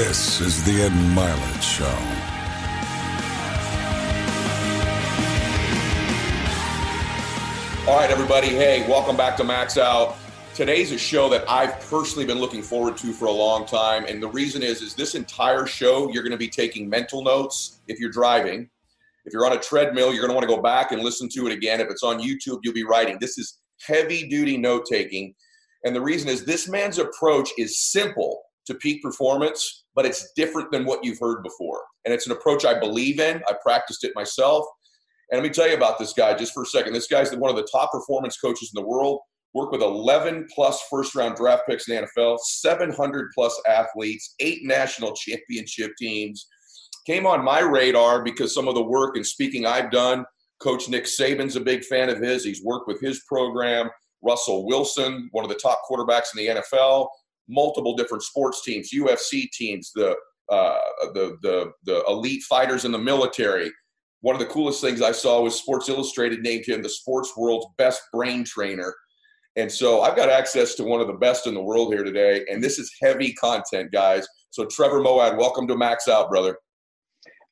This is the Ed Mylett Show. All right, everybody. Hey, welcome back to Max Out. Today's a show that I've personally been looking forward to for a long time, and the reason is, is this entire show you're going to be taking mental notes if you're driving. If you're on a treadmill, you're going to want to go back and listen to it again. If it's on YouTube, you'll be writing. This is heavy duty note taking, and the reason is this man's approach is simple to peak performance, but it's different than what you've heard before, and it's an approach I believe in. I practiced it myself. And let me tell you about this guy just for a second. This guy's one of the top performance coaches in the world. Worked with 11 plus first round draft picks in the NFL, 700 plus athletes, eight national championship teams. Came on my radar because some of the work and speaking I've done. Coach Nick Saban's a big fan of his. He's worked with his program. Russell Wilson, one of the top quarterbacks in the NFL, multiple different sports teams, UFC teams, the uh, the the the elite fighters in the military one of the coolest things I saw was Sports Illustrated named him the sports world's best brain trainer. And so I've got access to one of the best in the world here today. And this is heavy content, guys. So Trevor Moawad, welcome to Max Out, brother.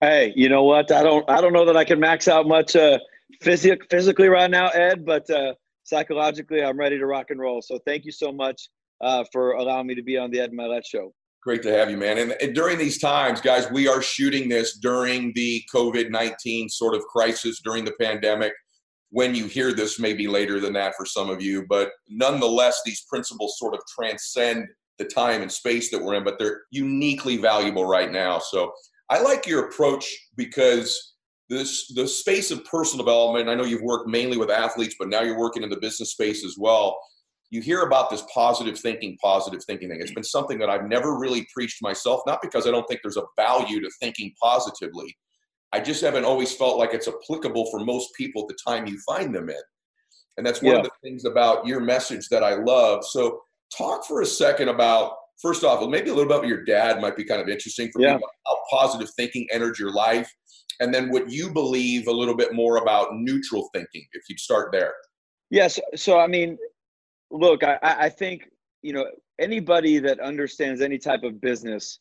Hey, you know what? I don't I don't know that I can max out much uh physic, physically right now, Ed, but uh psychologically I'm ready to rock and roll. So thank you so much uh for allowing me to be on the Ed Mylett show. Great to have you, man. And, and, during these times, guys, we are shooting this during the COVID 19 sort of crisis, during the pandemic. When you hear this, maybe later than that for some of you, but nonetheless, these principles sort of transcend the time and space that we're in, but they're uniquely valuable right now. So I like your approach because this the space of personal development. I know you've worked mainly with athletes, but now you're working in the business space as well you hear about this positive thinking, positive thinking thing. It's been something that I've never really preached myself, not because I don't think there's a value to thinking positively. I just haven't always felt like it's applicable for most people at the time you find them in. And that's one yeah. of the things about your message that I love. So, talk for a second about, first off, maybe a little bit about your dad might be kind of interesting for yeah. me, how positive thinking entered your life. And then what you believe a little bit more about neutral thinking, if you'd start there. Yes. So, I mean, look, I, I think you know anybody that understands any type of business,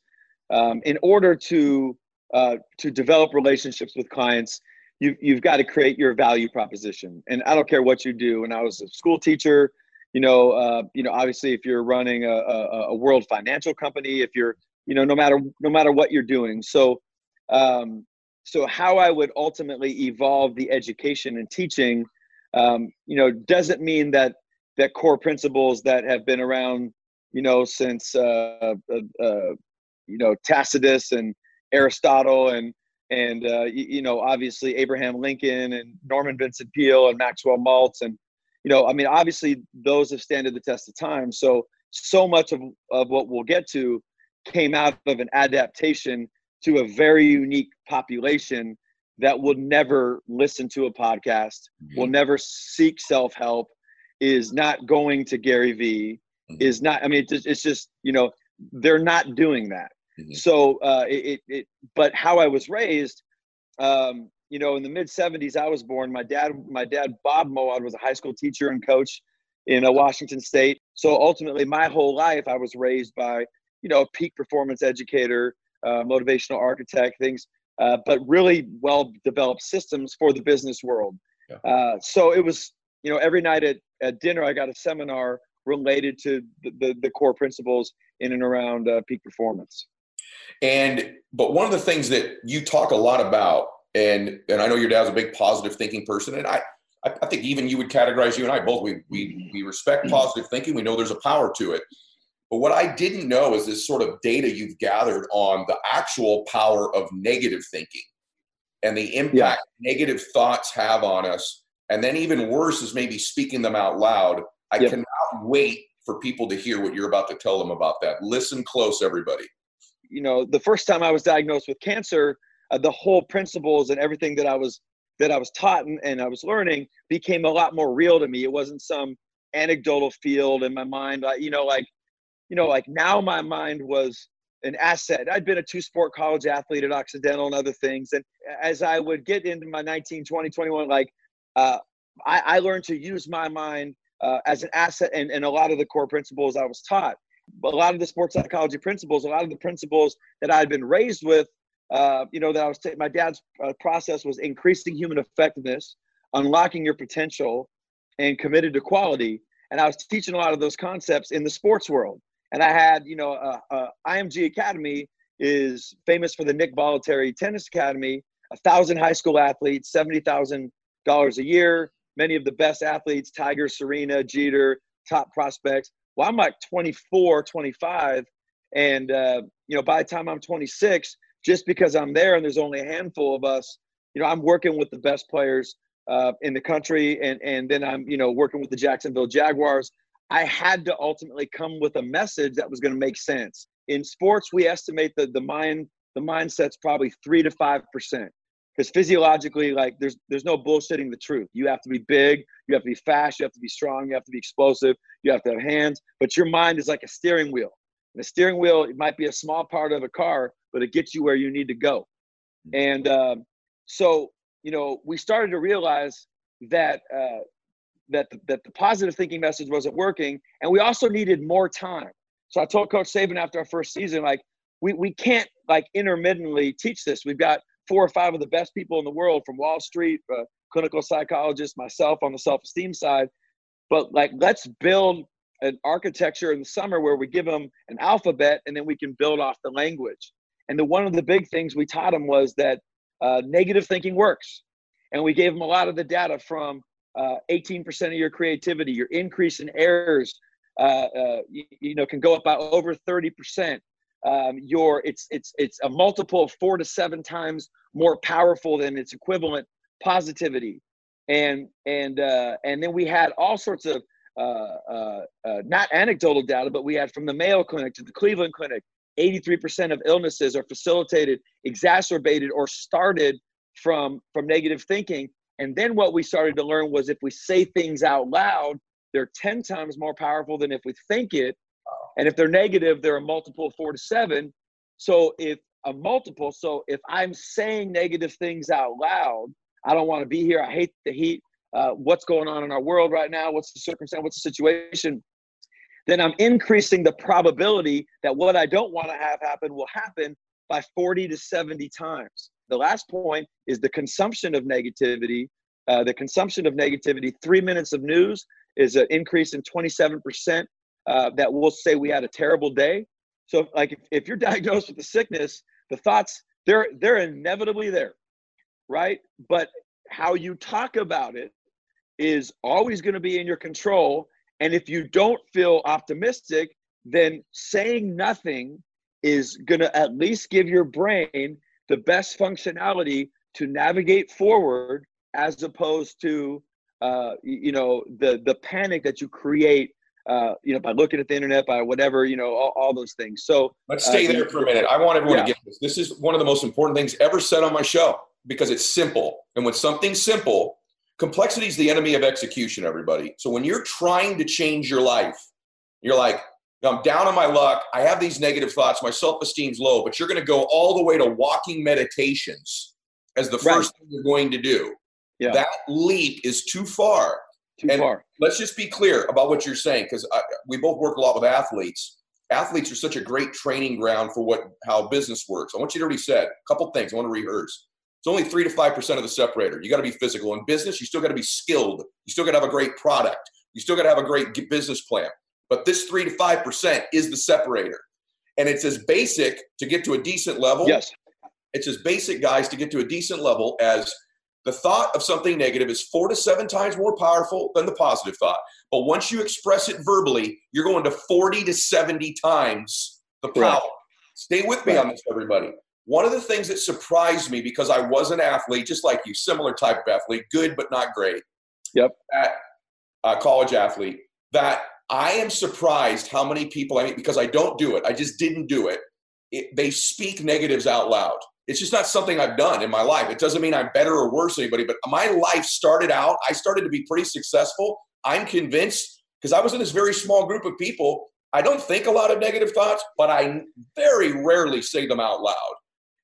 um, in order to uh, to develop relationships with clients, you, you've got to create your value proposition. And I don't care what you do. When I was a school teacher, you know, uh, you know, obviously, if you're running a, a, a, world financial company, if you're, you know, no matter no matter what you're doing, so. Um, so how I would ultimately evolve the education and teaching, um, you know, doesn't mean that that core principles that have been around, you know, since uh, uh, uh, you know Tacitus and Aristotle and and uh, you, you, know obviously Abraham Lincoln and Norman Vincent Peale and Maxwell Maltz and you know I mean obviously those have standed the test of time. So so much of of what we'll get to came out of an adaptation to a very unique population that will never listen to a podcast, mm-hmm. will never seek self help, is not going to Gary Vee, mm-hmm. is not, I mean, it's, it's just, you know, they're not doing that. Mm-hmm. So, uh, it, it, but how I was raised, um, you know, in the mid 70s, I was born. My dad, my dad, Bob Moawad, was a high school teacher and coach in uh, Washington State. So ultimately, my whole life, I was raised by, you know, a peak performance educator, uh, motivational architect, things, uh, but really well developed systems for the business world. Yeah. Uh, so it was, you know, every night at at dinner, I got a seminar related to the, the, the core principles in and around uh, peak performance. And but one of the things that you talk a lot about, and and I know your dad's a big positive thinking person, and I I think even you would categorize you and I both we we we respect positive thinking. We know there's a power to it. But what I didn't know is this sort of data you've gathered on the actual power of negative thinking and the impact yeah. negative thoughts have on us and then even worse is maybe speaking them out loud. I yep. cannot wait for people to hear what you're about to tell them about that. Listen close, everybody. You know, the first time I was diagnosed with cancer, uh, the whole principles and everything that I was that I was taught and, and I was learning became a lot more real to me. It wasn't some anecdotal field in my mind. I, you know, like, you know, like now my mind was an asset. I'd been a two sport college athlete at Occidental and other things. And as I would get into my 19, 20, 21, like uh, I, I, learned to use my mind uh, as an asset and, and a lot of the core principles I was taught. a lot of the sports psychology principles, a lot of the principles that I had been raised with, uh, you know, that I was my dad's uh, process was increasing human effectiveness, unlocking your potential, and committed to quality. And I was teaching a lot of those concepts in the sports world. And I had, you know, uh, uh IMG Academy is famous for the Nick Bollettieri Tennis Academy, a thousand high school athletes, seventy thousand dollars a year. Many of the best athletes, Tiger, Serena, Jeter, top prospects. Well, I'm like 24, 25. And, uh, you know, by the time I'm 26, just because I'm there and there's only a handful of us, you know, I'm working with the best players uh, in the country. And, and then I'm, you know, working with the Jacksonville Jaguars. I had to ultimately come with a message that was going to make sense. In sports, we estimate that the mind, the mindset's probably three to five percent because physiologically like there's there's no bullshitting the truth. You have to be big you have to be fast you have to be strong you have to be explosive you have to have hands but your mind is like a steering wheel. And a steering wheel it might be a small part of a car but it gets you where you need to go. And um, so you know we started to realize that uh, that the, that the positive thinking message wasn't working and we also needed more time. So i told coach saban after our first season like we, we can't like intermittently teach this. We've got four or five of the best people in the world from Wall Street, uh, clinical psychologists, myself on the self esteem side. But like, let's build an architecture in the summer where we give them an alphabet and then we can build off the language. And the one of the big things we taught them was that uh, negative thinking works. And we gave them a lot of the data from uh, 18% of your creativity, your increase in errors, uh, uh you, you, know, can go up by over 30% um, your it's it's it's a multiple of four to seven times more powerful than its equivalent positivity. And and uh, and then we had all sorts of uh, uh, uh not anecdotal data but we had from the mayo clinic to the cleveland clinic 83% of illnesses are facilitated exacerbated or started from from negative thinking. And then what we started to learn was if we say things out loud they're 10 times more powerful than if we think it and if they're negative, they're a multiple of four to seven. So if a multiple, so if I'm saying negative things out loud, I don't want to be here. I hate the heat. Uh, what's going on in our world right now? What's the circumstance? What's the situation? Then I'm increasing the probability that what I don't want to have happen will happen by 40 to 70 times. The last point is the consumption of negativity. Uh, the consumption of negativity, three minutes of news is an increase in 27% uh, that will say we had a terrible day. So, like, if, if you're diagnosed with a sickness, the thoughts they're they're inevitably there, right? But how you talk about it is always going to be in your control. And if you don't feel optimistic, then saying nothing is going to at least give your brain the best functionality to navigate forward as opposed to uh, you know the the panic that you create uh, you know, by looking at the internet, by whatever, you know, all, all those things. So let's stay uh, there for a minute. I want everyone yeah. to get this. This is one of the most important things ever said on my show because it's simple. And when something's simple, complexity is the enemy of execution, everybody. So when you're trying to change your life, you're like, I'm down on my luck. I have these negative thoughts. My self esteem's low, but you're going to go all the way to walking meditations as the first thing you're going to do. Yeah. That leap is too far. Too and far. Let's just be clear about what you're saying because we both work a lot with athletes. Athletes are such a great training ground for what how business works. I want you to already said a couple things. I want to rehearse. It's only three to five percent of the separator. You got to be physical in business. You still got to be skilled. You still got to have a great product. You still got to have a great business plan. But this three to five percent is the separator, and it's as basic to get to a decent level. Yes, it's as basic, guys, to get to a decent level as the thought of something negative is four to seven times more powerful than the positive thought. But once you express it verbally, you're going to 40 to 70 times the power. Right. Stay with me right. on this, everybody. One of the things that surprised me because I was an athlete, just like you, similar type of athlete, good but not great. Yep. At a uh, college athlete, that I am surprised how many people I mean, because I don't do it, I just didn't do it. it they speak negatives out loud. It's just not something I've done in my life. It doesn't mean I'm better or worse than anybody, but my life started out, I started to be pretty successful. I'm convinced because I was in this very small group of people. I don't think a lot of negative thoughts, but I very rarely say them out loud.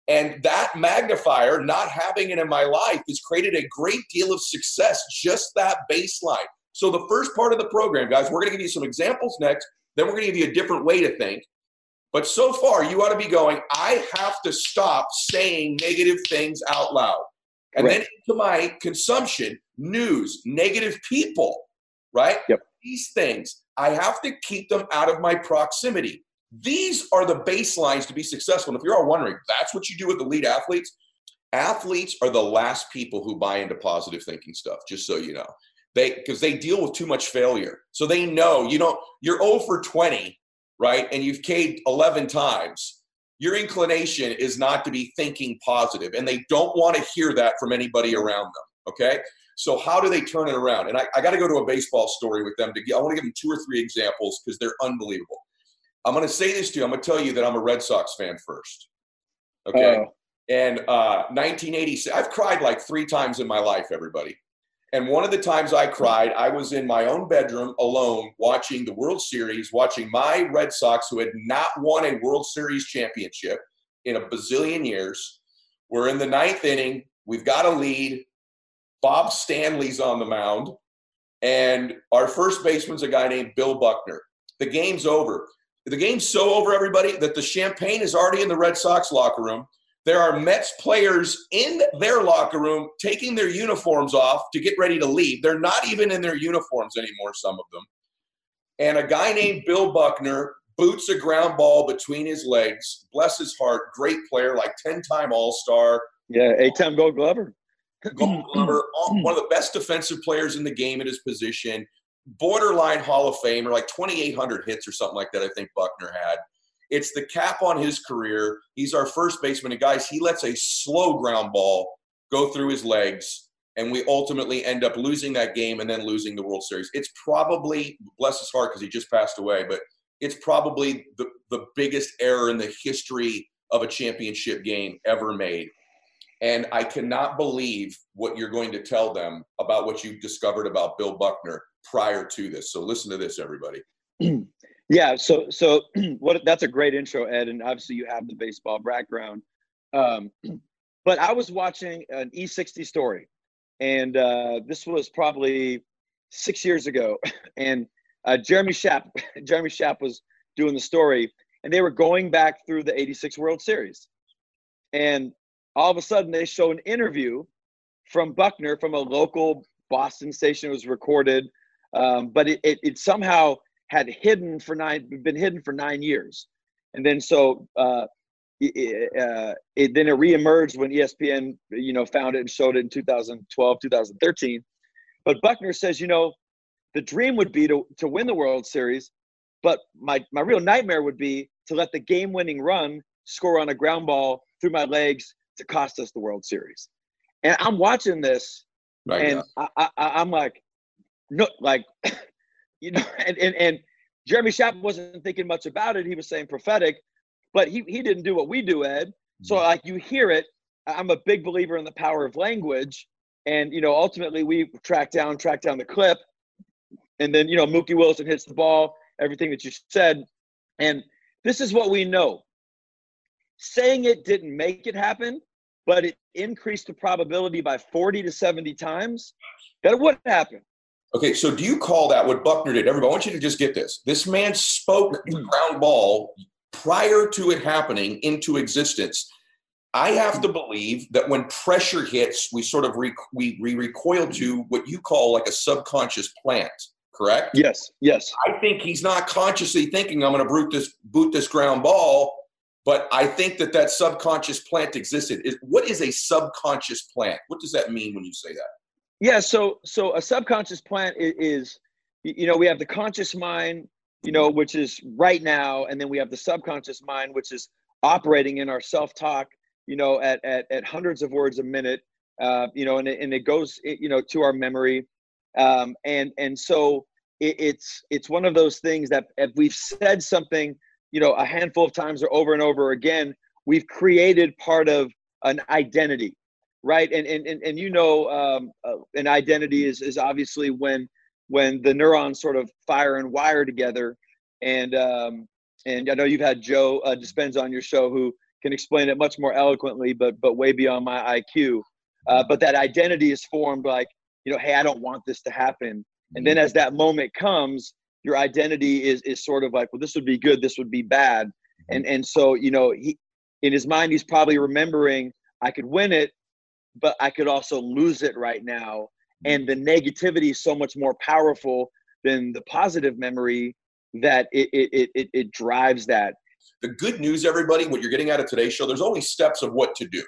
And that magnifier, not having it in my life, has created a great deal of success, just that baseline. So, the first part of the program, guys, we're going to give you some examples next then we're going to give you a different way to think. But so far, you ought to be going, I have to stop saying negative things out loud. And right. then into my consumption, news, negative people, right? Yep. These things, I have to keep them out of my proximity. These are the baselines to be successful. And if you're all wondering, that's what you do with elite athletes. Athletes are the last people who buy into positive thinking stuff, just so you know. They because they deal with too much failure. So they know you don't you're 0 for 20, right? And you've K'd 11 times. Your inclination is not to be thinking positive, and they don't want to hear that from anybody around them. Okay. So how do they turn it around? And I, I got to go to a baseball story with them to I want to give them two or three examples because they're unbelievable. I'm going to say this to you. I'm going to tell you that I'm a Red Sox fan first. Okay. Uh, and uh, 1986, I've cried like three times in my life, everybody. And one of the times I cried, I was in my own bedroom alone watching the World Series, watching my Red Sox, who had not won a World Series championship in a bazillion years. We're in the ninth inning. We've got a lead. Bob Stanley's on the mound. And our first baseman's a guy named Bill Buckner. The game's over the game's so over, everybody, that the champagne is already in the Red Sox locker room. There are Mets players in their locker room taking their uniforms off to get ready to leave. They're not even in their uniforms anymore, some of them. And a guy named Bill Buckner boots a ground ball between his legs. Bless his heart, great player, like 10 time All Star. Yeah, eight time Gold Glover. Gold Glover, one of the best defensive players in the game at his position borderline Hall of Fame or like 2,800 hits or something like that. I think Buckner had. It's the cap on his career. He's our first baseman, and guys, he lets a slow ground ball go through his legs, and we ultimately end up losing that game and then losing the World Series. It's probably bless his heart because he just passed away, but it's probably the, the biggest error in the history of a championship game ever made. And I cannot believe what you're going to tell them about what you discovered about Bill Buckner prior to this. So listen to this, everybody. yeah. So so what? That's a great intro, Ed, and obviously you have the baseball background. Um, but I was watching an E60 story, and uh, this was probably six years ago, and uh, Jeremy Schaap Jeremy Schaap was doing the story, and they were going back through the '86 World Series, and all of a sudden they show an interview from Buckner from a local Boston station. It was recorded um, but it, it, it, somehow had hidden for nine, been hidden for nine years, and then so uh, it, uh, it then it reemerged when ESPN you know found it and showed it in 2012, 2013. But Buckner says, you know, the dream would be to to win the World Series, but my my real nightmare would be to let the game-winning run score on a ground ball through my legs to cost us the World Series. And I'm watching this, right and I, I, I'm like, no, like, you know, and, and, and Jeremy Schaap wasn't thinking much about it. He was saying prophetic, but he, he didn't do what we do, Ed. So mm-hmm. like you hear it. I'm a big believer in the power of language. And, you know, ultimately we track down, track down the clip. And then, you know, Mookie Wilson hits the ball, everything that you said. And this is what we know. Saying it didn't make it happen, but it increased the probability by 40 to 70 times that it would happen. Okay, so do you call that what Buckner did? Everybody, I want you to just get this. This man spoke the mm. ground ball prior to it happening into existence. I have to believe that when pressure hits, we sort of re- we, we recoil to what you call like a subconscious plant, correct? Yes, yes. I think he's not consciously thinking I'm going to boot this boot this ground ball, but I think that that subconscious plant existed. Is, What is a subconscious plant? What does that mean when you say that? Yeah, so so a subconscious plant is, you know, we have the conscious mind, you know, which is right now, and then we have the subconscious mind, which is operating in our self-talk, you know, at at, at hundreds of words a minute, uh, you know, and it, and it goes, you know, to our memory, um, and and so it, it's it's one of those things that if we've said something, you know, a handful of times or over and over again, we've created part of an identity right? And and and, and you know um, uh, an identity is is obviously when when the neurons sort of fire and wire together. And um, and I know you've had Joe uh, Dispenza on your show who can explain it much more eloquently, but but way beyond my IQ. Uh, but that identity is formed like you know, hey, I don't want this to happen, and then as that moment comes, your identity is is sort of like, well, this would be good, this would be bad, and and so you know he in his mind he's probably remembering I could win it, but I could also lose it right now, mm-hmm. and the negativity is so much more powerful than the positive memory that it it it, it drives that. The good news, everybody, what you're getting out of today's show, there's always steps of what to do.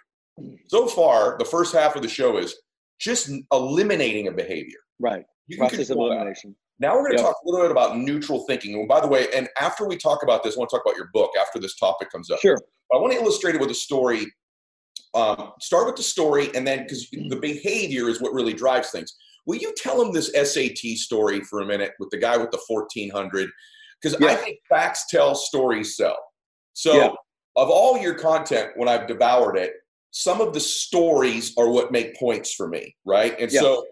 So far, the first half of the show is just eliminating a behavior. Right. You Process of elimination. Now we're going to yep. talk a little bit about neutral thinking. And by the way, and after we talk about this, I want to talk about your book after this topic comes up. Sure. But I want to illustrate it with a story. Um, start with the story, and then because the behavior is what really drives things. Will you tell them this SAT story for a minute with the guy with the 1400? Because yeah. I think facts tell, stories sell. So, yeah. of all your content, when I've devoured it, some of the stories are what make points for me, right? And yeah. so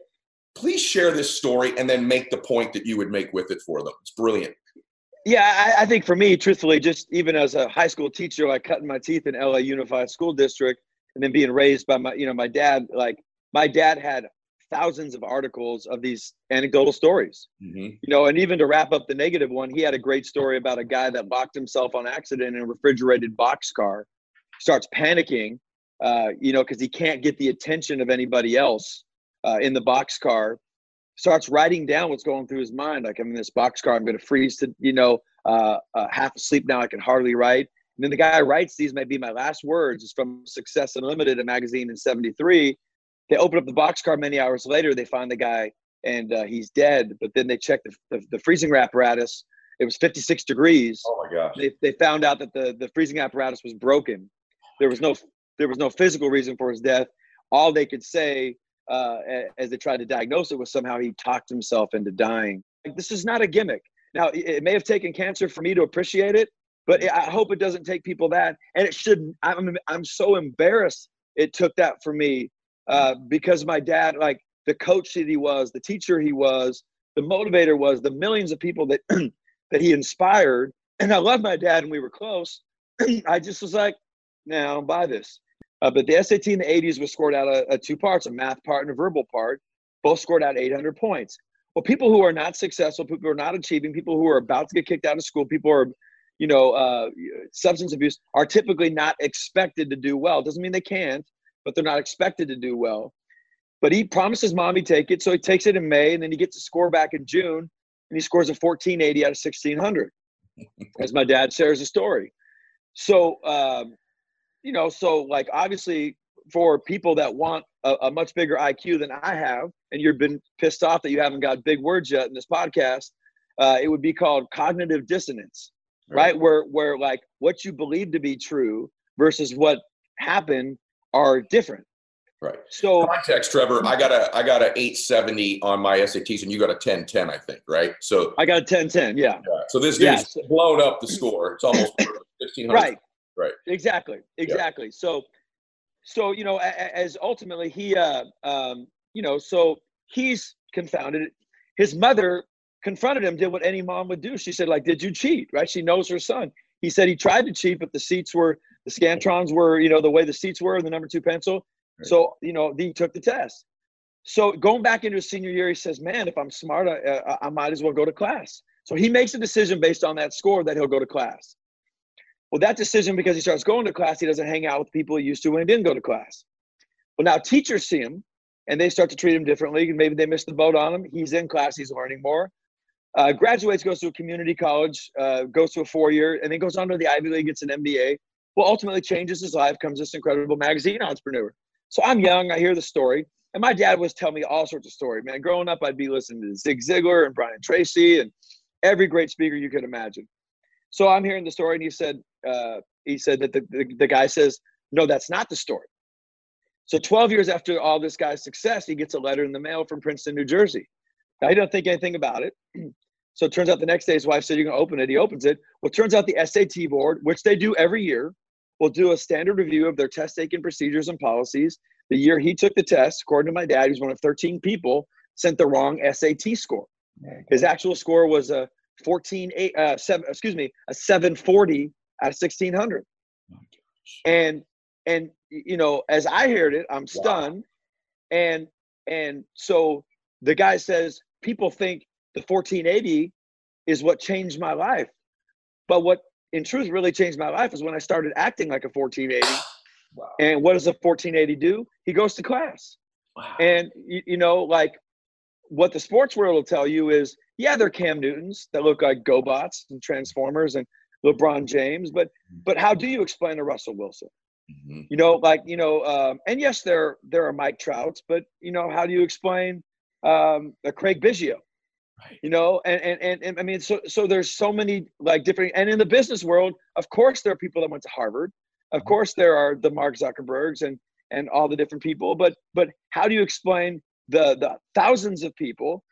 please share this story and then make the point that you would make with it for them. It's brilliant. Yeah, I, I, think for me, truthfully, just even as a high school teacher, like cutting my teeth in LA Unified School District and then being raised by my, you know, my dad, like my dad had thousands of articles of these anecdotal stories, mm-hmm. you know, and even to wrap up the negative one, he had a great story about a guy that locked himself on accident in a refrigerated boxcar, starts panicking, uh, you know, because he can't get the attention of anybody else uh, in the box car, starts writing down what's going through his mind. Like, I'm in this box car, I'm going to freeze to, you know, uh, uh, half asleep now, I can hardly write. And then the guy writes, These may be my last words. It's from Success Unlimited, a magazine in 73. They open up the box car many hours later, they find the guy and uh, he's dead. But then they check the, the, the, freezing apparatus. It was 56 degrees. Oh my gosh. They, they found out that the, the freezing apparatus was broken. There was no there was no physical reason for his death. All they could say uh, as they tried to diagnose it was somehow he talked himself into dying. Like, this is not a gimmick. Now, it may have taken cancer for me to appreciate it, but I hope it doesn't take people that. And it shouldn't. I'm, I'm so embarrassed it took that for me uh, because my dad, like the coach that he was, the teacher he was, the motivator was, the millions of people that that he inspired. And I love my dad, and we were close. I just was like, "Now, buy this." Uh, but the SAT in the 80s was scored out of, of two parts, a math part and a verbal part. Both scored out 800 points. Well, people who are not successful, people who are not achieving, people who are about to get kicked out of school, people who are, you know, uh, substance abuse are typically not expected to do well. Doesn't mean they can't, but they're not expected to do well. But he promises mom he'd take it, so he takes it in May, and then he gets a score back in June, and he scores a 1480 out of 1600, as my dad shares the story. So um, you know, so like obviously for people that want a, a, much bigger IQ than I have, and you've been pissed off that you haven't got big words yet in this podcast, uh, it would be called cognitive dissonance, right. right? Where where like what you believe to be true versus what happened are different. Right. So context, Trevor. I got a I got a 870 on my SATs, and you got a 1010, I think, right? So I got a 1010, yeah. yeah. So this dude's yeah. blown up the score. It's almost 1600. Right. Right. Exactly. Exactly. So, so you know, as ultimately he, uh, um, you know, so he's confounded. His mother confronted him, did what any mom would do. She said, like, did you cheat? Right? She knows her son. He said he tried to cheat, but the seats were the scantrons were, you know, the way the seats were, the number two pencil. Right. So, you know, he took the test. So going back into his senior year, he says, "Man, if I'm smart, uh, I, I might as well go to class." So he makes a decision based on that score that he'll go to class. Well, that decision, because he starts going to class, he doesn't hang out with people he used to when he didn't go to class. Well, now teachers see him and they start to treat him differently. And maybe they missed the boat on him. He's in class, he's learning more. Uh, graduates, goes to a community college, uh, goes to a four year, and then goes on to the Ivy League, gets an MBA. Well, ultimately changes his life, comes this incredible magazine entrepreneur. So I'm young, I hear the story. And my dad was telling me all sorts of stories, man. Growing up, I'd be listening to Zig Ziglar and Brian Tracy and every great speaker you could imagine. So I'm hearing the story, and he said, uh, he said that the, the, the guy says, no, that's not the story. So 12 years after all this guy's success, he gets a letter in the mail from Princeton, New Jersey. Now, he don't think anything about it. So it turns out the next day his wife said, You're going to open it. He opens it. Well, it turns out the SAT board, which they do every year, will do a standard review of their test taking procedures and policies. The year he took the test, according to my dad, he's one of 13 people, sent the wrong SAT score. His actual score was a 14, eight, uh, seven, excuse me, a 740 out of 1600. and, and, you know, as I heard it, I'm stunned. Wow. And, and so the guy says, people think the 1480 is what changed my life. But what in truth really changed my life is when I started acting like a 1480. Wow. And what does a 1480 do? He goes to class. Wow. And you, you know, like what the sports world will tell you is, yeah, they're Cam Newtons that look like GoBots and Transformers and LeBron James, but mm-hmm. but how do you explain a Russell Wilson? Mm-hmm. You know, like you know, um, and yes, there there are Mike Trouts, but you know, how do you explain um, a Craig Biggio? Right. You know, and, and and and I mean, so so there's so many like different, and in the business world, of course, there are people that went to Harvard. Of mm-hmm. course, there are the Mark Zuckerbergs and and all the different people. But but how do you explain the the thousands of people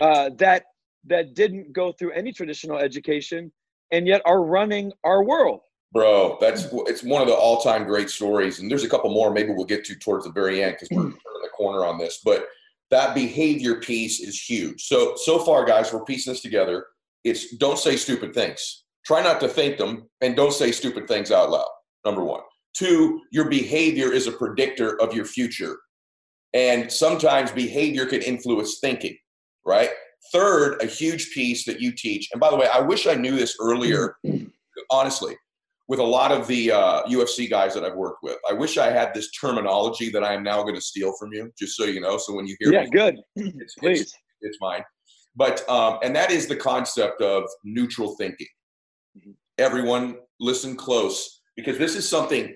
uh, that that didn't go through any traditional education and yet are running our world? Bro, that's it's one of the all-time great stories, and there's a couple more. Maybe we'll get to towards the very end because we're turning the corner on this. But that behavior piece is huge. So so far, guys, we're piecing this together. It's don't say stupid things. Try not to think them, and don't say stupid things out loud. Number one. Two, your behavior is a predictor of your future, and sometimes behavior can influence thinking. Right. Third, a huge piece that you teach. And by the way, I wish I knew this earlier. Mm-hmm. honestly, with a lot of the uh, UFC guys that I've worked with. I wish I had this terminology that I am now going to steal from you, just so you know. So when you hear yeah, me, good, it's, please, it's, it's mine. But um, and that is the concept of neutral thinking. Mm-hmm. Everyone, listen close because this is something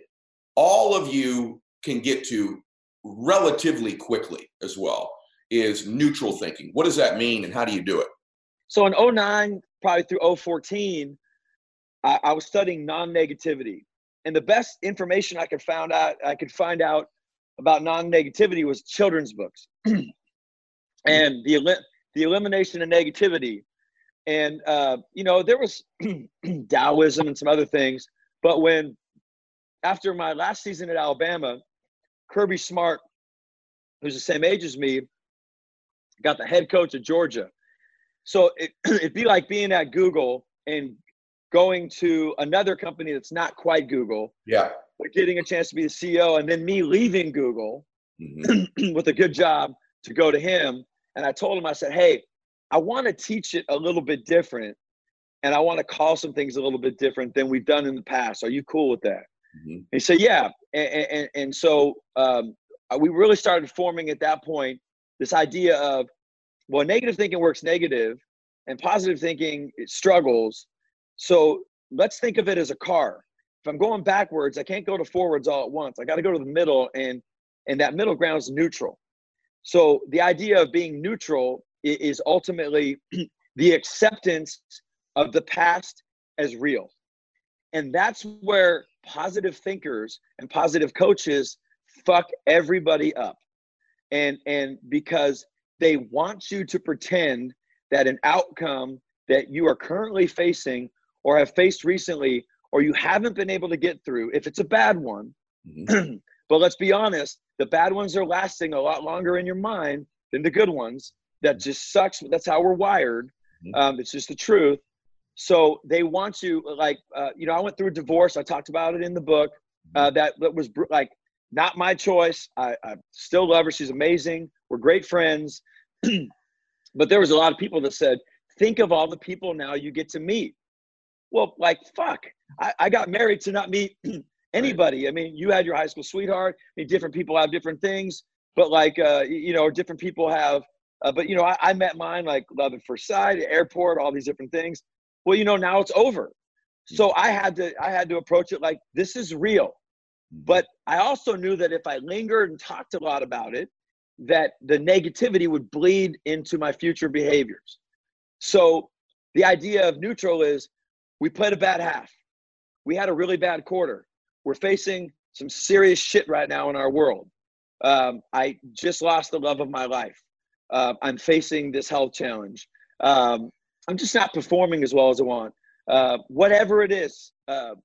all of you can get to relatively quickly as well. Is neutral thinking. What does that mean, and how do you do it? So in 09, probably through 014, I, I was studying non-negativity, and the best information I could found out I could find out about non-negativity was children's books, and the the elimination of negativity, and uh, you know there was Taoism and some other things, but when after my last season at Alabama, Kirby Smart, who's the same age as me, got the head coach of Georgia. So it, it'd be like being at Google and going to another company that's not quite Google. Yeah. But getting a chance to be the CEO and then me leaving Google mm-hmm. with a good job to go to him. And I told him, I said, hey, I want to teach it a little bit different. And I want to call some things a little bit different than we've done in the past. Are you cool with that? Mm-hmm. He said, yeah. And, and, and so um, we really started forming at that point this idea of, well, negative thinking works negative and positive thinking struggles so let's think of it as a car. If I'm going backwards, I can't go to forwards all at once. I got to go to the middle, and and that middle ground is neutral. So the idea of being neutral is ultimately the acceptance of the past as real. And that's where positive thinkers and positive coaches fuck everybody up. And and because they want you to pretend that an outcome that you are currently facing or have faced recently or you haven't been able to get through, if it's a bad one, mm-hmm. but let's be honest, the bad ones are lasting a lot longer in your mind than the good ones. That mm-hmm. just sucks. That's how we're wired. Mm-hmm. Um, it's just the truth. So they want you, like, uh, you know, I went through a divorce. I talked about it in the book. Uh, mm-hmm. that that was like not my choice. I, I still love her. She's amazing. We're great friends. but there was a lot of people that said, think of all the people now you get to meet. Well, like, fuck. I, I got married to not meet anybody. I mean, you had your high school sweetheart. I mean, different people have different things, but like, uh, you know, different people have, uh, but you know, I, I met mine like love at first sight, airport, all these different things. Well, you know, now it's over. Hmm. So I had to, I had to approach it like this is real. Hmm. But I also knew that if I lingered and talked a lot about it, that the negativity would bleed into my future behaviors. So the idea of neutral is we played a bad half. We had a really bad quarter. We're facing some serious shit right now in our world. Um, I just lost the love of my life. Uh, I'm facing this health challenge. Um, I'm just not performing as well as I want. Uh, whatever it is, uh,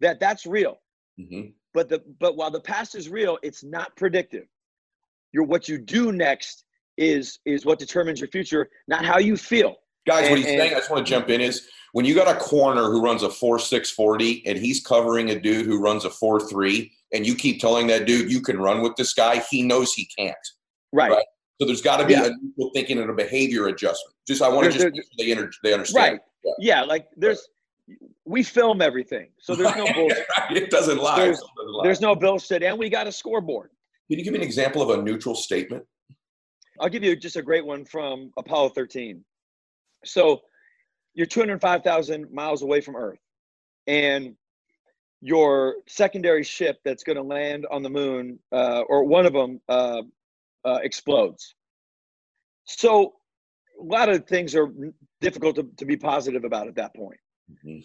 that that's real. Mm-hmm. But the but while the past is real, it's not predictive. Your what you do next is is what determines your future, not how you feel. Guys, and, what he's and, saying, I just want to jump in is when you got a corner who runs a 4 6 40 and he's covering a dude who runs a 4 3, and you keep telling that dude you can run with this guy, he knows he can't. Right. right? So there's got to be Yeah. a neutral thinking and a behavior adjustment. Just I want to just make sure they inter- they understand. Right. Yeah, like there's we film everything, so there's no bullshit. it doesn't lie. There's- It doesn't lie. There's no bullshit, and we got a scoreboard. Can you give me an example of a neutral statement? I'll give you just a great one from Apollo 13. So you're 205,000 miles away from Earth, and your secondary ship that's going to land on the moon, uh, or one of them, uh, uh, explodes. So a lot of things are difficult to, to be positive about at that point.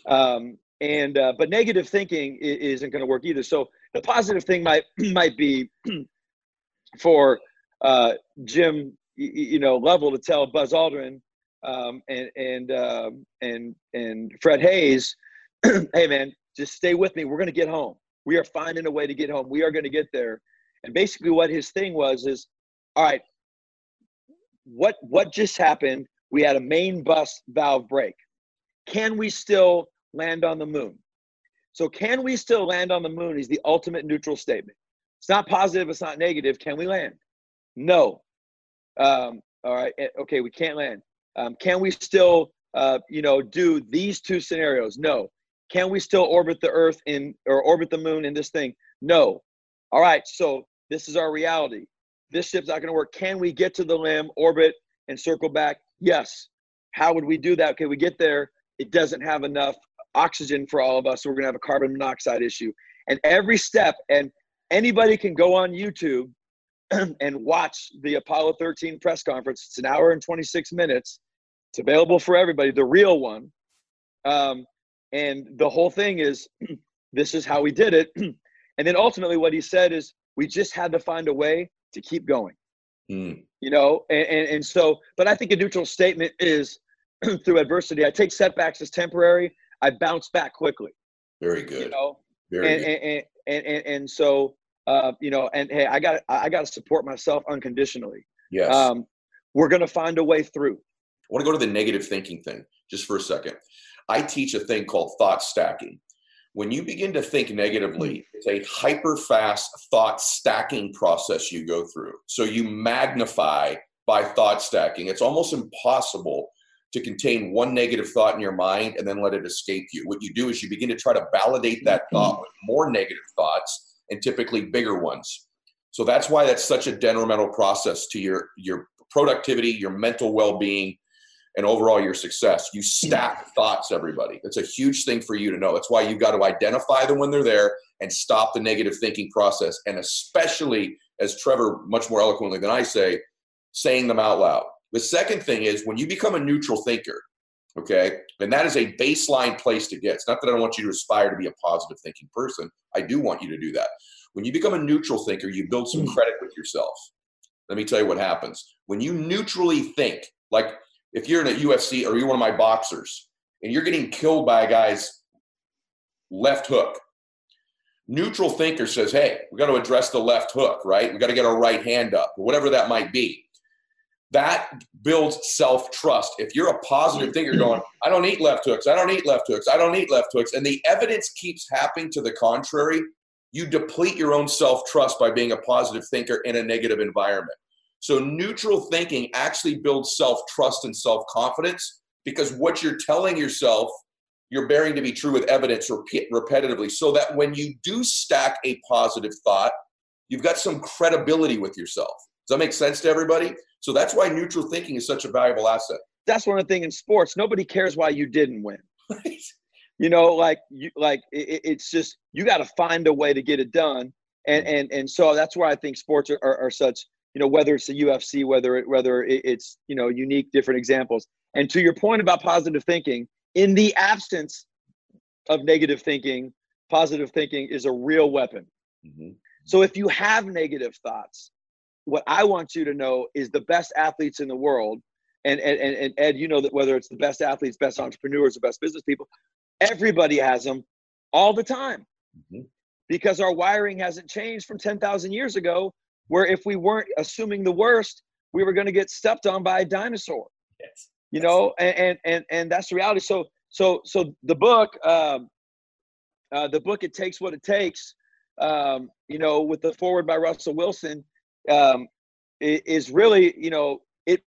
Um, and uh, but negative thinking isn't going to work either. So the positive thing might might be for uh, Jim, you know, Lovell to tell Buzz Aldrin um, and and um, and and Fred Haise, hey man, just stay with me. We're going to get home. We are finding a way to get home. We are going to get there. And basically, what his thing was is, all right, what what just happened? We had a main bus valve break. Can we still land on the moon? So, can we still land on the moon? Is the ultimate neutral statement. It's not positive. It's not negative. Can we land? No. Um, all right. eh, Okay, we can't land. Um, can we still, uh, you know, do these two scenarios? No. Can we still orbit the Earth in or orbit the moon in this thing? No. All right. So this is our reality. This ship's not going to work. Can we get to the limb, orbit, and circle back? Yes. How would we do that? Okay, we get there. It doesn't have enough oxygen for all of us. So we're going to have a carbon monoxide issue. And every step, and anybody can go on YouTube and watch the Apollo 13 press conference. It's an hour and 26 minutes. It's available for everybody, the real one. Um, and the whole thing is this is how we did it. and then ultimately, what he said is we just had to find a way to keep going Hmm. you know and, and, and so but i think a neutral statement is through adversity i take setbacks as temporary i bounce back quickly Very good. you know Very and, good. and, and, and, and so uh, you know and hey i got i got to support myself unconditionally yes. um, we're going to find a way through want to go to the negative thinking thing just for a second. I teach a thing called thought stacking. When you begin to think negatively, hmm. it's a hyper fast thought stacking process you go through. So you magnify by thought stacking. It's almost impossible to contain one negative thought in your mind and then let it escape you. What you do is you begin to try to validate that hmm. thought with more negative thoughts and typically bigger ones. So that's why that's such a detrimental process to your your productivity, your mental well-being, and overall your success. You stack thoughts, everybody. That's a huge thing for you to know. That's why you've got to identify them when they're there and stop the negative thinking process. And especially, as Trevor much more eloquently than I say, saying them out loud. The second thing is when you become a neutral thinker, okay, and that is a baseline place to get. It's not that I don't want you to aspire to be a positive thinking person. I do want you to do that. When you become a neutral thinker, you build some mm. credit with yourself. Let me tell you what happens. When you neutrally think, like if you're in a UFC or you're one of my boxers and you're getting killed by a guy's left hook, neutral thinker says, hey, we got to address the left hook, right? We got to get our right hand up, or whatever that might be. That builds self trust. If you're a positive thinker going, I don't eat left hooks, I don't eat left hooks, I don't eat left hooks, and the evidence keeps happening to the contrary, you deplete your own self trust by being a positive thinker in a negative environment. So, neutral thinking actually builds self trust and self confidence because what you're telling yourself, you're bearing to be true with evidence repeat, repetitively. So that when you do stack a positive thought, you've got some credibility with yourself. Does that make sense to everybody? So, that's why neutral thinking is such a valuable asset. that's one of the things in sports nobody cares why you didn't win Right? you know like you like it, it's just you got to find a way to get it done and hmm. and and so that's where i think sports are, are, are such you know whether it's the ufc whether it whether it's you know unique different examples and to your point about positive thinking in the absence of negative thinking positive thinking is a real weapon Mhm. so if you have negative thoughts what i want you to know is the best athletes in the world and and, and ed you know that whether it's the best athletes best entrepreneurs the best business people everybody has them all the time Mhm. because our wiring hasn't changed from 10,000 years ago where if we weren't assuming the worst we were going to get stepped on by a dinosaur Yes. you know and and and, and that's the reality so so so the book um uh, the book it takes what it takes um you know with the foreword by russell wilson um is really, you know, it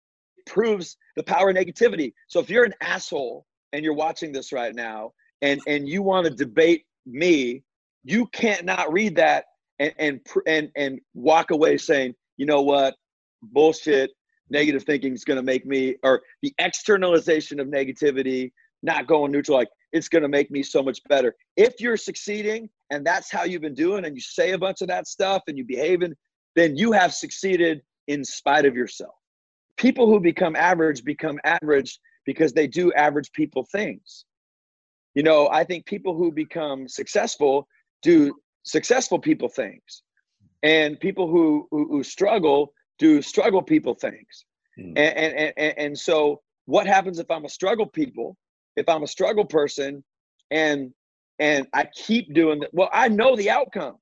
proves the power of negativity. So if you're an asshole and you're watching this right now and and you want to debate me, you can't not read that and and and and walk away saying, you know what, bullshit. Negative thinking is going to make me, or the externalization of negativity, not going neutral. Like it's going to make me so much better. If you're succeeding and that's how you've been doing, and you say a bunch of that stuff and you behaving, then you have succeeded in spite of yourself. People who become average become average because they do average people things. You know, I think people who become successful do successful people things, and people who who, who struggle do struggle people things. Mm. And, and, and and so, what happens if I'm a struggle people? If I'm a struggle person, and and I keep doing that, well, I know the outcome.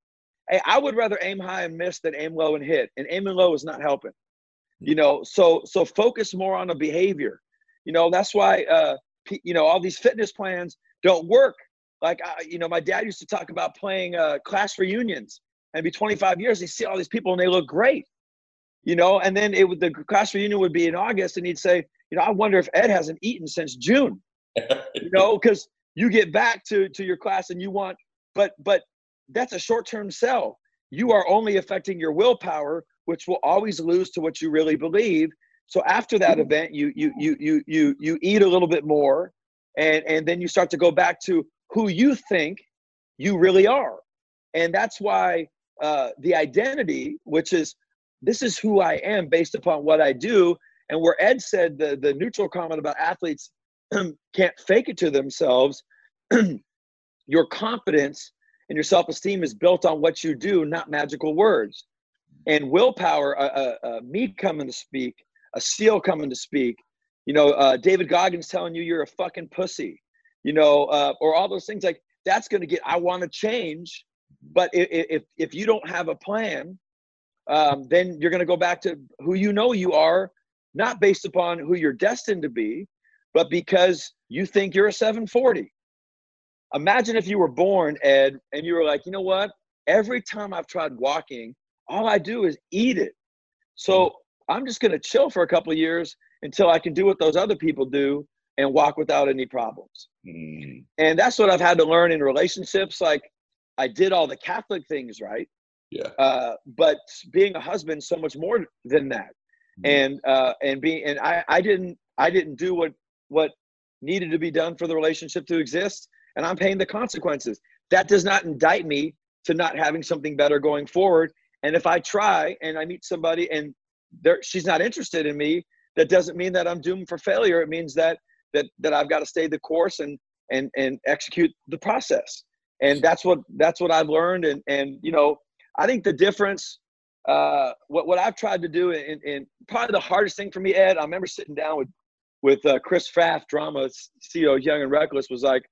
Hey, I would rather aim high and miss than aim low and hit, and aiming low is not helping. You know, so so focus more on the behavior. You know, that's why uh, you know all these fitness plans don't work. Like, I, you know, my dad used to talk about playing uh, class reunions and be 25 years. You see all these people and they look great, you know. And then it would the class reunion would be in August, and he'd say, you know, I wonder if Ed hasn't eaten since June, you know, because you get back to to your class and you want, but but that's a short term sell. You are only affecting your willpower, which will always lose to what you really believe. So after that event, you you you you you you eat a little bit more and and then you start to go back to who you think you really are. And that's why uh, the identity which is this is who i am based upon what i do. And where ed said the the neutral comment about athletes can't fake it to themselves your confidence and your self-esteem is built on what you do not magical words. And willpower uh, uh me coming to speak a seal coming to speak. You know, uh, David Goggins telling you you're a fucking pussy, you know, uh, or all those things like that's going to get. I want to change, but if, if you don't have a plan, um, then you're going to go back to who you know you are, not based upon who you're destined to be, but because you think you're a 740. Imagine if you were born, Ed, and you were like, you know what? Every time I've tried walking, all I do is eat it. So I'm just going to chill for a couple of years until I can do what those other people do and walk without any problems. Mm. And that's what I've had to learn in relationships. Like I did all the Catholic things right. Yeah. Uh, but being a husband, so much more than that. Mm. And uh, and being and I, I didn't I didn't do what what needed to be done for the relationship to exist, and I'm paying the consequences. That does not indict me to not having something better going forward. And if I try and I meet somebody and there she's not interested in me, that doesn't mean that I'm doomed for failure. It means that that that I've got to stay the course and and and execute the process. And that's what that's what I've learned. And and you know, I think the difference. Uh, what what I've tried to do, and, probably the hardest thing for me, Ed. I remember sitting down with with uh, Chris Pfaff, drama CEO, Young and Reckless, was like,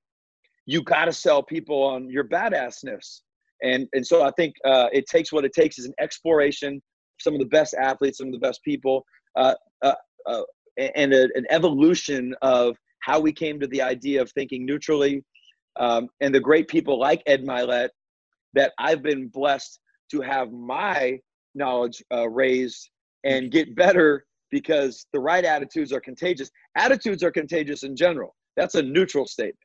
you got to sell people on your badassness. And and so I think uh, it takes what it takes is an exploration. Some of the best athletes, some of the best people. Uh, uh, uh, and a, an evolution of how we came to the idea of thinking neutrally. Um, and the great people like Ed Mylett that I've been blessed to have my knowledge uh, raised and get better because the right attitudes are contagious. Attitudes are contagious in general. That's a neutral statement,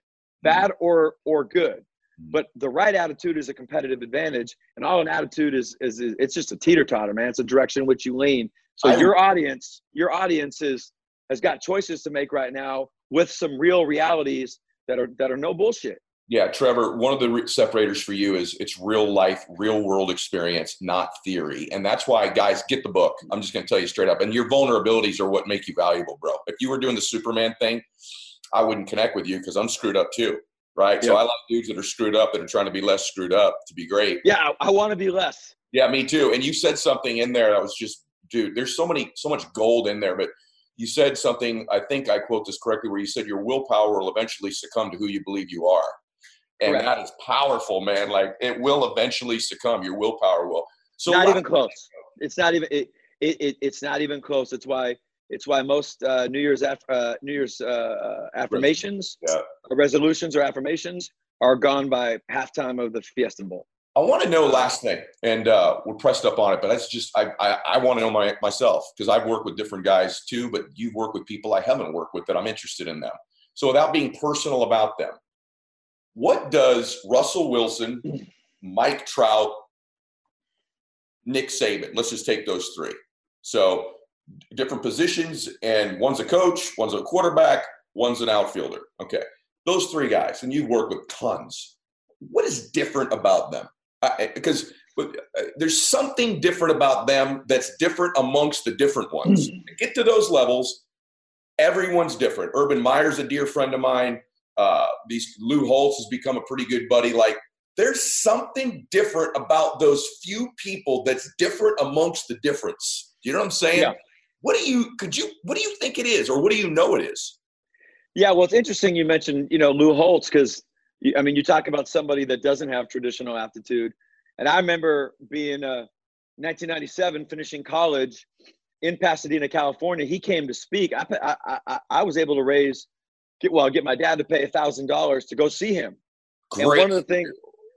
bad or or good. But the right attitude is a competitive advantage, and all an attitude is is, is it's just a teeter totter, man. It's a direction in which you lean. So your audience, your audience is has got choices to make right now with some real realities that are that are no bullshit. Yeah, Trevor, one of the re- separators for you is it's real life, real world experience, not theory. And that's why guys get the book. I'm just going to tell you straight up. And your vulnerabilities are what make you valuable, bro. If you were doing the Superman thing, I wouldn't connect with you because I'm screwed up too. Right. Yeah. So I like dudes that are screwed up that are trying to be less screwed up to be great. Yeah, I, I want to be less. Yeah, me too. And you said something in there that was just dude, there's so many, so much gold in there. But you said something, I think I quote this correctly, where you said your willpower will eventually succumb to who you believe you are. And Correct. that is powerful, man. Like it will eventually succumb. Your willpower will. So not even close. It's not even it, it, it, it's not even close. It's why it's why most uh, New Year's aff- uh, New Year's uh, uh affirmations, yeah. resolutions or affirmations are gone by halftime of the Fiesta Bowl. I want to know last thing, and uh, we're pressed up on it, but that's just I I, I want to know my, myself because I've worked with different guys too, but you've worked with people I haven't worked with that I'm interested in them. So without being personal about them, what does Russell Wilson, Mike Trout, Nick Saban? Let's just take those three. So different positions, and one's a coach, one's a quarterback, one's an outfielder. Okay, those three guys, and you've worked with tons. What is different about them? Because uh, there's something different about them that's different amongst the different ones. Mm. get to those levels, everyone's different. Urban Meyer's a dear friend of mine. Uh, these Lou Holtz has become a pretty good buddy. Like there's something different about those few people that's different amongst the difference. You know what I'm saying? Yeah. What do you could you what do you think it is, or what do you know it is? Yeah, well, it's interesting you mentioned you know Lou Holtz because I mean, you talk about somebody that doesn't have traditional aptitude. And I remember being uh, 1997, finishing college in Pasadena, California. He came to speak. I, I, I, I was able to raise, get, well, get my dad to pay a thousand dollars to go see him. Great. And one of the things,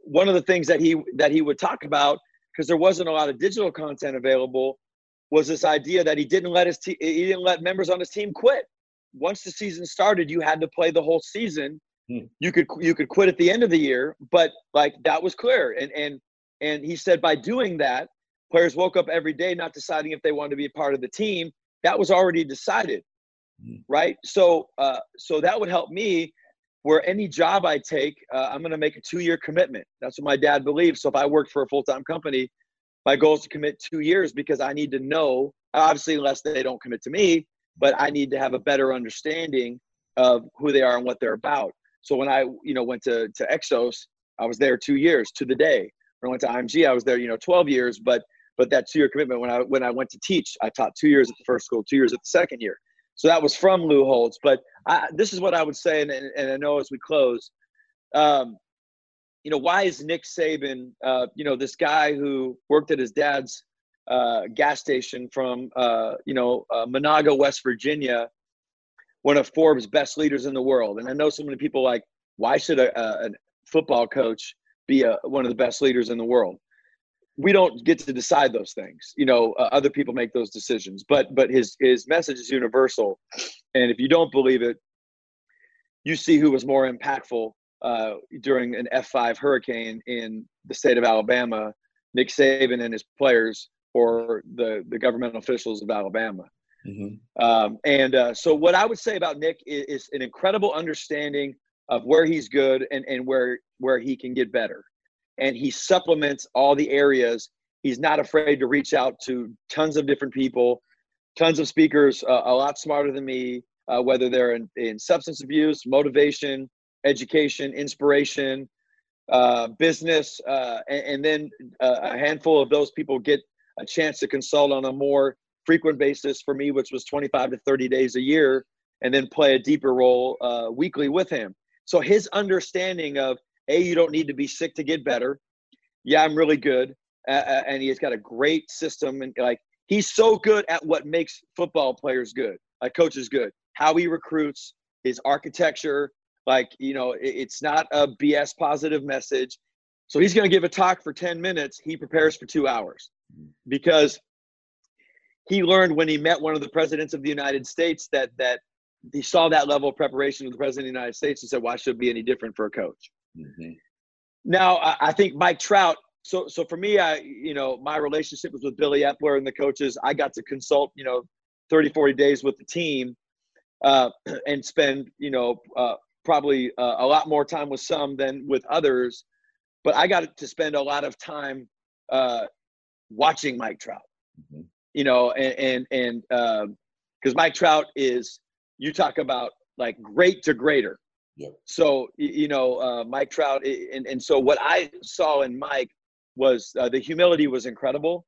one of the things that he that he would talk about, because there wasn't a lot of digital content available, was this idea that he didn't let his te- he didn't let members on his team quit. Once the season started, you had to play the whole season. You could you could quit at the end of the year, but like that was clear. And and and he said by doing that, players woke up every day not deciding if they wanted to be a part of the team. That was already decided, hmm. right? So uh, so that would help me. Where any job I take, uh, I'm going to make a two-year commitment. That's what my dad believes. So if I worked for a full-time company, my goal is to commit two years because I need to know. Obviously, unless they don't commit to me, but I need to have a better understanding of who they are and what they're about. So when I, you know, went to, to Exos, I was there two years to the day. When I went to IMG, I was there, you know, 12 years, but but that two year commitment when I when I went to teach, I taught two years at the first school, two years at the second year. So that was from Lou Holtz. But I, this is what I would say, and, and I know as we close, um, you know, why is Nick Saban, uh, you know, this guy who worked at his dad's uh, gas station from, uh, you know, uh, Monongah, West Virginia, one of Forbes' best leaders in the world. And I know so many people like, why should a, a, football coach be a, one of the best leaders in the world? We don't get to decide those things. You know, uh, other people make those decisions. But but his his message is universal, and if you don't believe it, you see who was more impactful uh, during an F5 hurricane in the state of Alabama, Nick Saban and his players, or the the government officials of Alabama. Mm-hmm. Um, and uh, so, what I would say about Nick is, is, an incredible understanding of where he's good and, and where where he can get better. And he supplements all the areas. He's not afraid to reach out to tons of different people, tons of speakers, uh, a lot smarter than me, uh, whether they're in, in, substance abuse, motivation, education, inspiration, uh, business, uh, and, and, then uh, a handful of those people get a chance to consult on a more frequent basis for me, which was 25 to 30 days a year, and then play a deeper role uh, weekly with him. So his understanding of a you don't need to be sick to get better. Yeah, I'm really good, uh, and he's got a great system, and like he's so good at what makes football players good, like coaches good. How he recruits, his architecture, like you know, it, it's not a BS positive message. So he's going to give a talk for 10 minutes. He prepares for two hours because he learned when he met one of the presidents of the United States that that he saw that level of preparation of the president of the United States and said, "Why should it be any different for a coach?" Mm-hmm. Now, I, I think Mike Trout. So, so for me, I you know my relationship was with Billy Eppler and the coaches. I got to consult, you know, 30, 40 days with the team, uh, and spend you know uh, probably uh, a lot more time with some than with others. But I got to spend a lot of time uh, watching Mike Trout. Mm-hmm you know, and and and because um, Mike Trout is you talk about like great to greater. Yep. So you know, uh, Mike Trout, and and so what I saw in Mike was uh, the humility was incredible.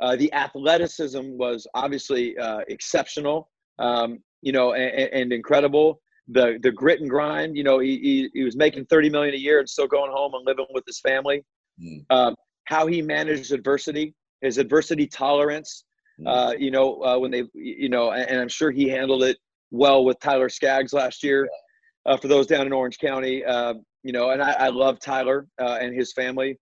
Uh, the athleticism was obviously uh, exceptional, um, you know, and, and, incredible. The the grit and grind, you know, he, he, he was making thirty million a year and still going home and living with his family. Mm. Um, how he managed adversity, his adversity tolerance. Uh, you know, uh, when they, you know, and I'm sure he handled it well with Tyler Skaggs last year. Uh, for those down in Orange County, uh, you know, and I, I love Tyler uh, and his family.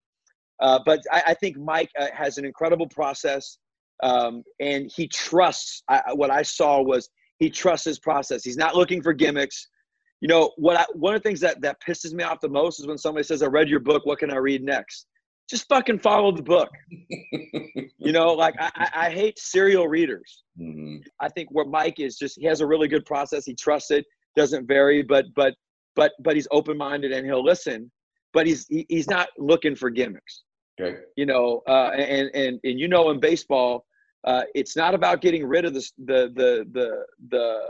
Uh, but I, I, think Mike has an incredible process, um, and he trusts. I, what I saw was he trusts his process. He's not looking for gimmicks. You know what? I, one of the things that that pisses me off the most is when somebody says, "I read your book. What can I read next?" Just fucking follow the book. you know, like I, I hate serial readers. Mm-hmm. I think what Mike is just he has a really good process. He trusts it. Doesn't vary, but but but but he's open minded and he'll listen but he's he, he's not looking for gimmicks. Okay. You know, uh, and and and you know, in baseball, uh, it's not about getting rid of the the the the the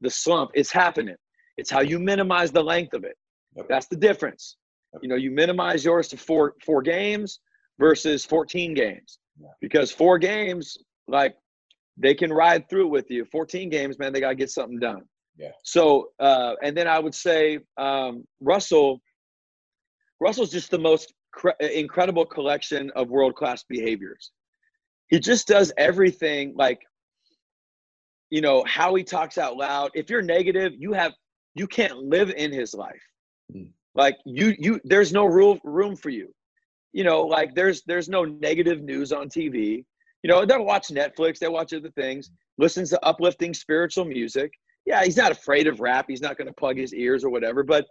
the slump. It's happening. It's how you minimize the length of it. Yep. That's the difference. You know, you minimize yours to four four games versus 14 games. Because four games, like they can ride through with you. 14 games, man, they gotta get something done. Yeah. So, uh, and then I would say um, Russell Russell's just the most cre- incredible collection of world class behaviors. He just does everything like, you know, how he talks out loud. If you're negative, you have you can't live in his life. Mm. Like you you there's no rule, room for you. You know, like there's there's no negative news on TV. You know, they'll watch Netflix, they watch other things, listens to uplifting spiritual music. Yeah, he's not afraid of rap. He's not going to plug his ears or whatever. But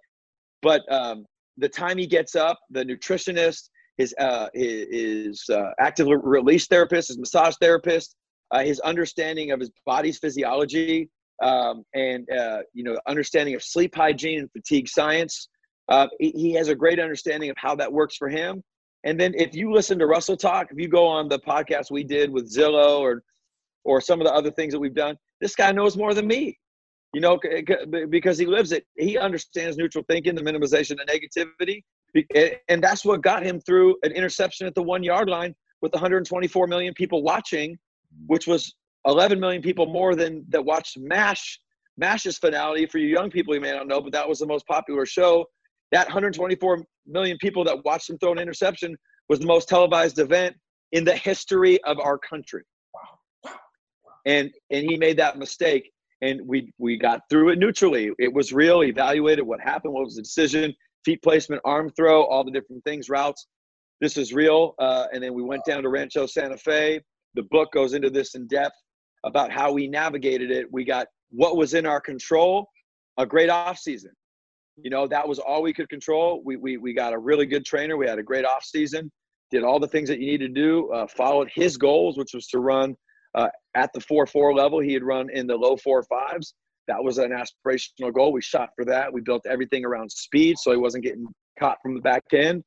but um, the time he gets up, the nutritionist, his uh, his, uh, active release therapist, his massage therapist, uh, his understanding of his body's physiology, um, and uh, you know, understanding of sleep hygiene and fatigue science. Uh, he, has a great understanding of how that works for him. And then if you listen to Russell talk, if you go on the podcast we did with Zillow or or some of the other things that we've done, this guy knows more than me you know, because he lives it. He understands neutral thinking, the minimization of negativity, and that's what got him through an interception at the one yard line with 124 million people watching, which was 11 million people more than that watched MASH. MASH's finale for you young people, you may not know, but that was the most popular show. That 124 million people that watched him throw an interception was the most televised event in the history of our country. And and he made that mistake and we we got through it neutrally. It was real. Evaluated what happened, what was the decision, feet placement, arm throw, all the different things, routes. This is real. Uh, and then we went down to Rancho Santa Fe. The book goes into this in depth about how we navigated it. We got what was in our control, a great off season. You know, that was all we could control. We, we, we got a really good trainer. We had a great off season, did all the things that you need to do, uh, followed his goals, which was to run uh, at the 4 4 level, he had run in the low four fives. That was an aspirational goal. We shot for that. We built everything around speed so he wasn't getting caught from the back end.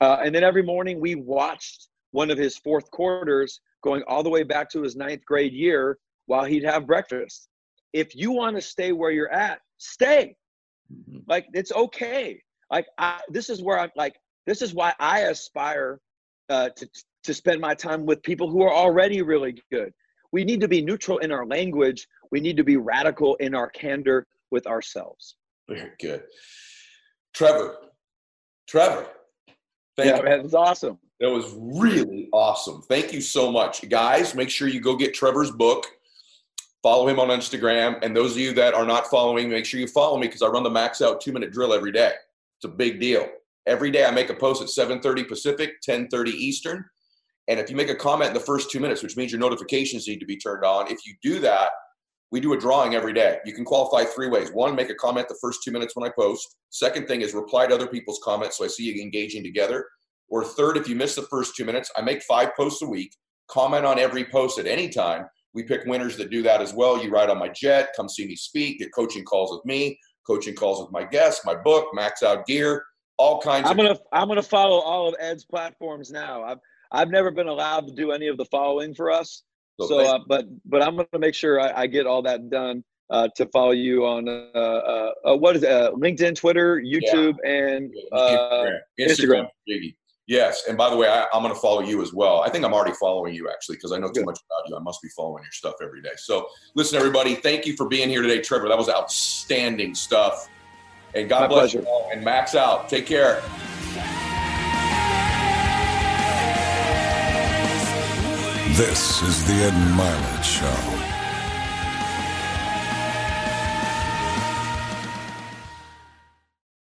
Uh, and then every morning we watched one of his fourth quarters going all the way back to his ninth grade year while he'd have breakfast. If you want to stay where you're at, stay. Mm-hmm. Like it's okay. Like I, this is where I'm like this is why I aspire uh, to to spend my time with people who are already really good. We need to be neutral in our language. We need to be radical in our candor with ourselves. Very good. Trevor, Trevor, thank yeah, you. Man, was awesome. That was really awesome. Thank you so much. Guys, make sure you go get Trevor's book. Follow him on Instagram. And those of you that are not following, make sure you follow me because I run the max out two minute drill every day. It's a big deal. Every day I make a post at 7:30 Pacific, 10:30 Eastern. And if you make a comment in the first two minutes, which means your notifications need to be turned on, if you do that, we do a drawing every day. You can qualify three ways. One, make a comment the first two minutes when I post. Second thing is reply to other people's comments so I see you engaging together. Or third, if you miss the first two minutes, I make five posts a week. Comment on every post at any time. We pick winners that do that as well. You ride on my jet, come see me speak, get coaching calls with me, coaching calls with my guests, my book, Max Out Gear, all kinds. I'm gonna I'm gonna follow all of Ed's platforms now. I've I've never been allowed to do any of the following for us. So, so uh, but but I'm going to make sure I, I, get all that done uh, to follow you on uh, uh, uh what is it, uh, LinkedIn, Twitter, YouTube, yeah. and Instagram. Instagram. Instagram. Yes, and by the way, I, am going to follow you as well. I think I'm already following you actually because I know too Good. much about you. I must be following your stuff every day. So, listen, everybody, thank you for being here today, Trevor. That was outstanding stuff. And God My bless pleasure. you all. And max out. Take care. This is the Ed Mylett Show.